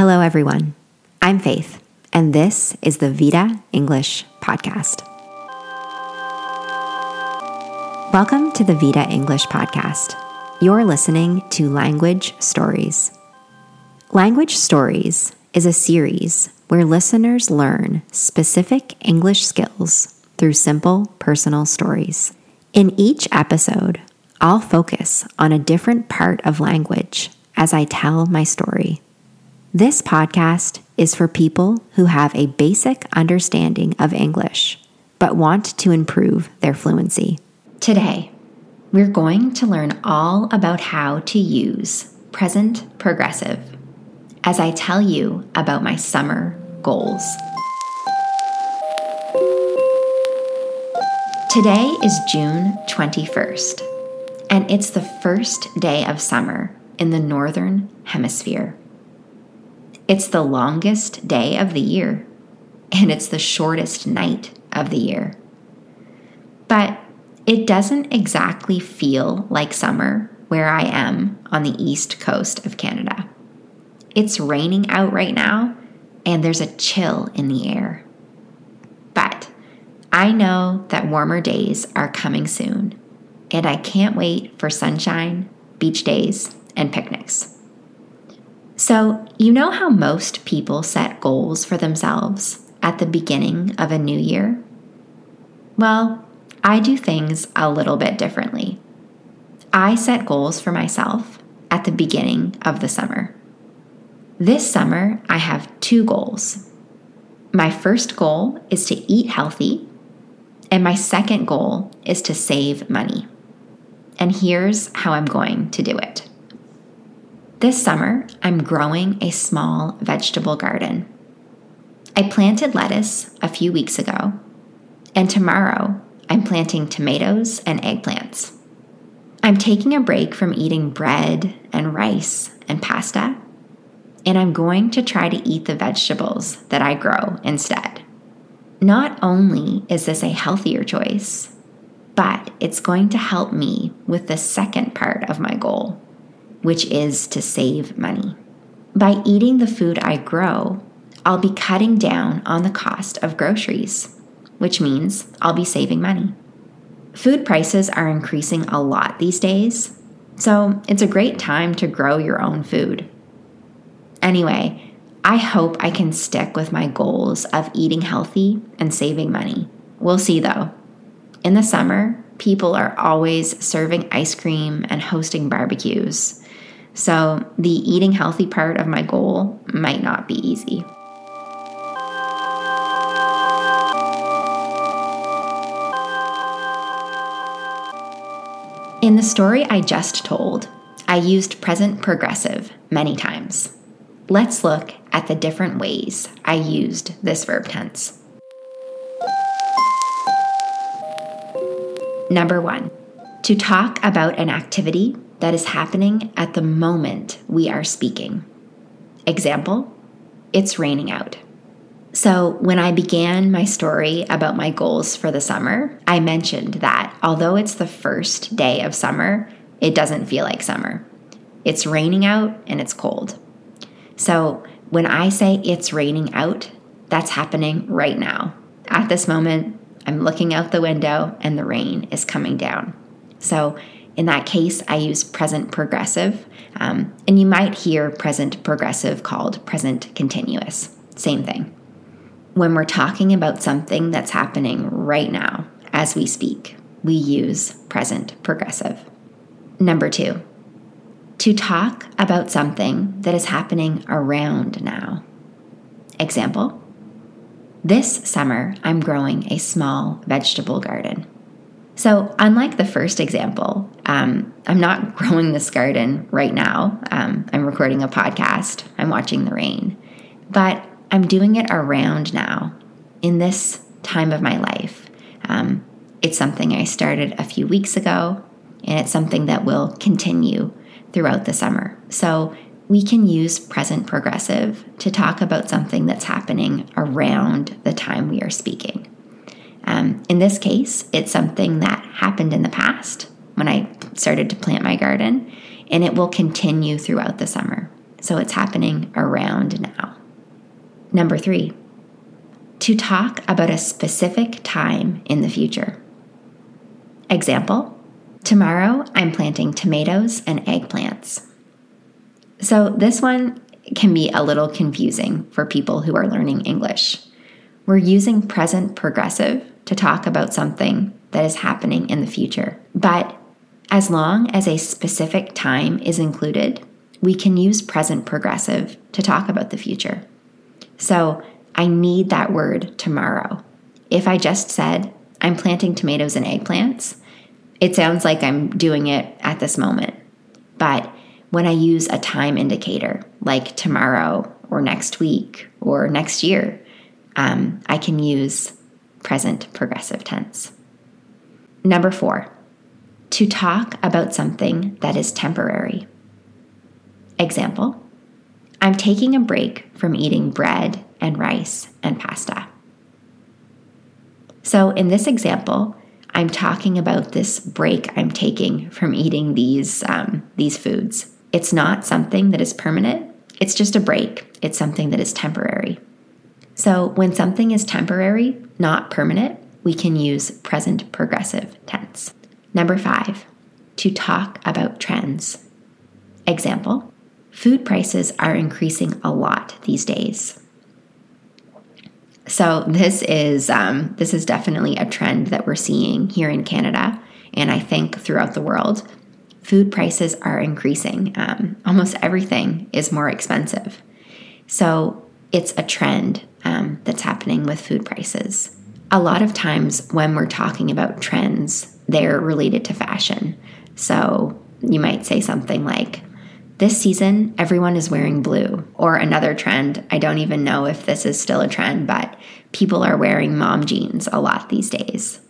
Hello, everyone. I'm Faith, and this is the Vita English Podcast. Welcome to the Vita English Podcast. You're listening to Language Stories. Language Stories is a series where listeners learn specific English skills through simple personal stories. In each episode, I'll focus on a different part of language as I tell my story. This podcast is for people who have a basic understanding of English but want to improve their fluency. Today, we're going to learn all about how to use present progressive as I tell you about my summer goals. Today is June 21st, and it's the first day of summer in the Northern Hemisphere. It's the longest day of the year, and it's the shortest night of the year. But it doesn't exactly feel like summer where I am on the east coast of Canada. It's raining out right now, and there's a chill in the air. But I know that warmer days are coming soon, and I can't wait for sunshine, beach days, and picnics. So, you know how most people set goals for themselves at the beginning of a new year? Well, I do things a little bit differently. I set goals for myself at the beginning of the summer. This summer, I have two goals. My first goal is to eat healthy, and my second goal is to save money. And here's how I'm going to do it. This summer, I'm growing a small vegetable garden. I planted lettuce a few weeks ago, and tomorrow I'm planting tomatoes and eggplants. I'm taking a break from eating bread and rice and pasta, and I'm going to try to eat the vegetables that I grow instead. Not only is this a healthier choice, but it's going to help me with the second part of my goal which is to save money. By eating the food I grow, I'll be cutting down on the cost of groceries, which means I'll be saving money. Food prices are increasing a lot these days, so it's a great time to grow your own food. Anyway, I hope I can stick with my goals of eating healthy and saving money. We'll see though. In the summer, people are always serving ice cream and hosting barbecues. So the eating healthy part of my goal might not be easy. In the story I just told, I used present progressive many times. Let's look at the different ways I used this verb tense. Number one, to talk about an activity that is happening at the moment we are speaking. Example, it's raining out. So, when I began my story about my goals for the summer, I mentioned that although it's the first day of summer, it doesn't feel like summer. It's raining out and it's cold. So, when I say it's raining out, that's happening right now. At this moment, I'm looking out the window and the rain is coming down. So, in that case, I use present progressive, um, and you might hear present progressive called present continuous. Same thing. When we're talking about something that's happening right now as we speak, we use present progressive. Number two, to talk about something that is happening around now. Example This summer, I'm growing a small vegetable garden. So, unlike the first example, um, I'm not growing this garden right now. Um, I'm recording a podcast, I'm watching the rain, but I'm doing it around now in this time of my life. Um, it's something I started a few weeks ago, and it's something that will continue throughout the summer. So, we can use present progressive to talk about something that's happening around the time we are speaking. Um, in this case, it's something that happened in the past when I started to plant my garden, and it will continue throughout the summer. so it's happening around now. Number three, to talk about a specific time in the future. Example Tomorrow I'm planting tomatoes and eggplants. So this one can be a little confusing for people who are learning English. We're using present progressive to talk about something that is happening in the future. But as long as a specific time is included, we can use present progressive to talk about the future. So I need that word tomorrow. If I just said, I'm planting tomatoes and eggplants, it sounds like I'm doing it at this moment. But when I use a time indicator like tomorrow or next week or next year, um, I can use present progressive tense. Number four, to talk about something that is temporary. Example I'm taking a break from eating bread and rice and pasta. So, in this example, I'm talking about this break I'm taking from eating these, um, these foods. It's not something that is permanent, it's just a break, it's something that is temporary. So, when something is temporary, not permanent, we can use present progressive tense. Number five, to talk about trends. Example Food prices are increasing a lot these days. So this is um, this is definitely a trend that we're seeing here in Canada, and I think throughout the world food prices are increasing. Um, almost everything is more expensive. So it's a trend um, that's happening with food prices. A lot of times when we're talking about trends, they're related to fashion. So you might say something like, this season, everyone is wearing blue. Or another trend, I don't even know if this is still a trend, but people are wearing mom jeans a lot these days.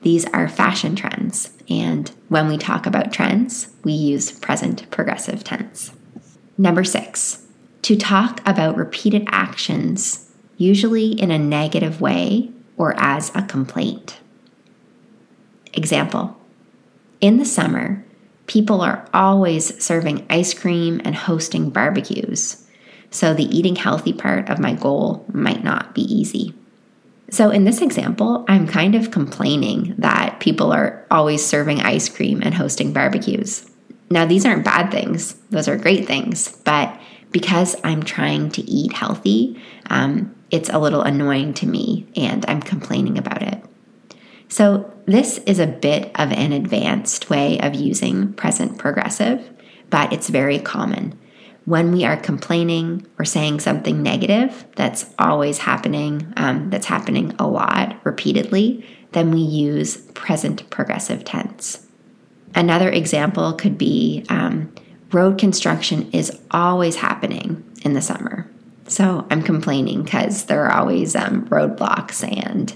These are fashion trends. And when we talk about trends, we use present progressive tense. Number six, to talk about repeated actions, usually in a negative way or as a complaint. Example In the summer, people are always serving ice cream and hosting barbecues. So the eating healthy part of my goal might not be easy. So, in this example, I'm kind of complaining that people are always serving ice cream and hosting barbecues. Now, these aren't bad things, those are great things, but because I'm trying to eat healthy, um, it's a little annoying to me and I'm complaining about it. So, this is a bit of an advanced way of using present progressive, but it's very common when we are complaining or saying something negative that's always happening, um, that's happening a lot repeatedly, then we use present progressive tense. Another example could be um, road construction is always happening in the summer. So I'm complaining because there are always um, roadblocks and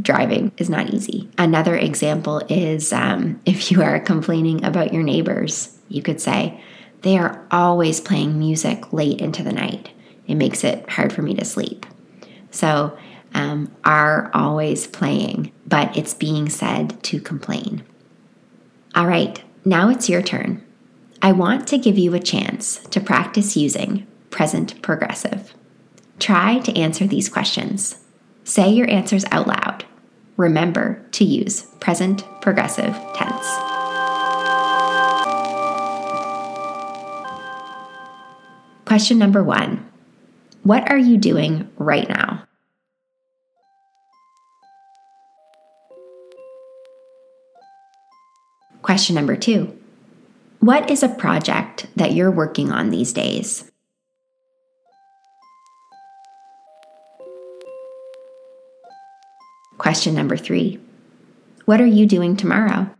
driving is not easy. Another example is um, if you are complaining about your neighbors, you could say, they are always playing music late into the night. It makes it hard for me to sleep. So, um, are always playing, but it's being said to complain. All right, now it's your turn. I want to give you a chance to practice using present progressive. Try to answer these questions. Say your answers out loud. Remember to use present progressive tense. Question number one What are you doing right now? Question number two What is a project that you're working on these days? Question number three What are you doing tomorrow?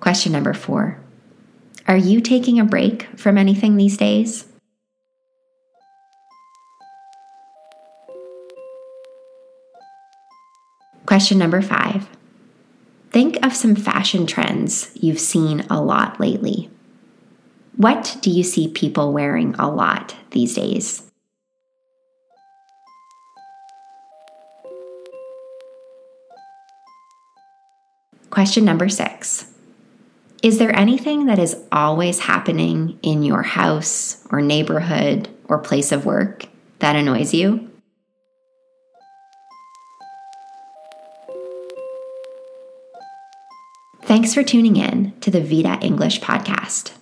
Question number four Are you taking a break from anything these days? Question number five Think of some fashion trends you've seen a lot lately. What do you see people wearing a lot these days? Question number six Is there anything that is always happening in your house or neighborhood or place of work that annoys you? Thanks for tuning in to the Vita English podcast.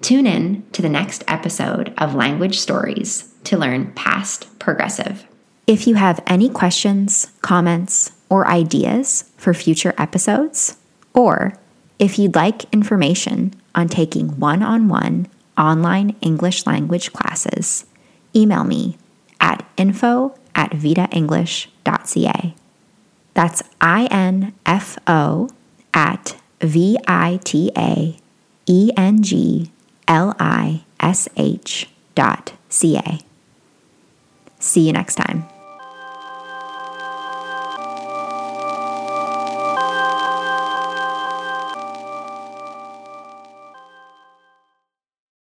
Tune in to the next episode of Language Stories to learn past progressive. If you have any questions, comments, or ideas for future episodes, or if you'd like information on taking one on one online English language classes, email me at info at vitaenglish.ca. That's I N F O at V I T A E N G L I S H dot C A. See you next time.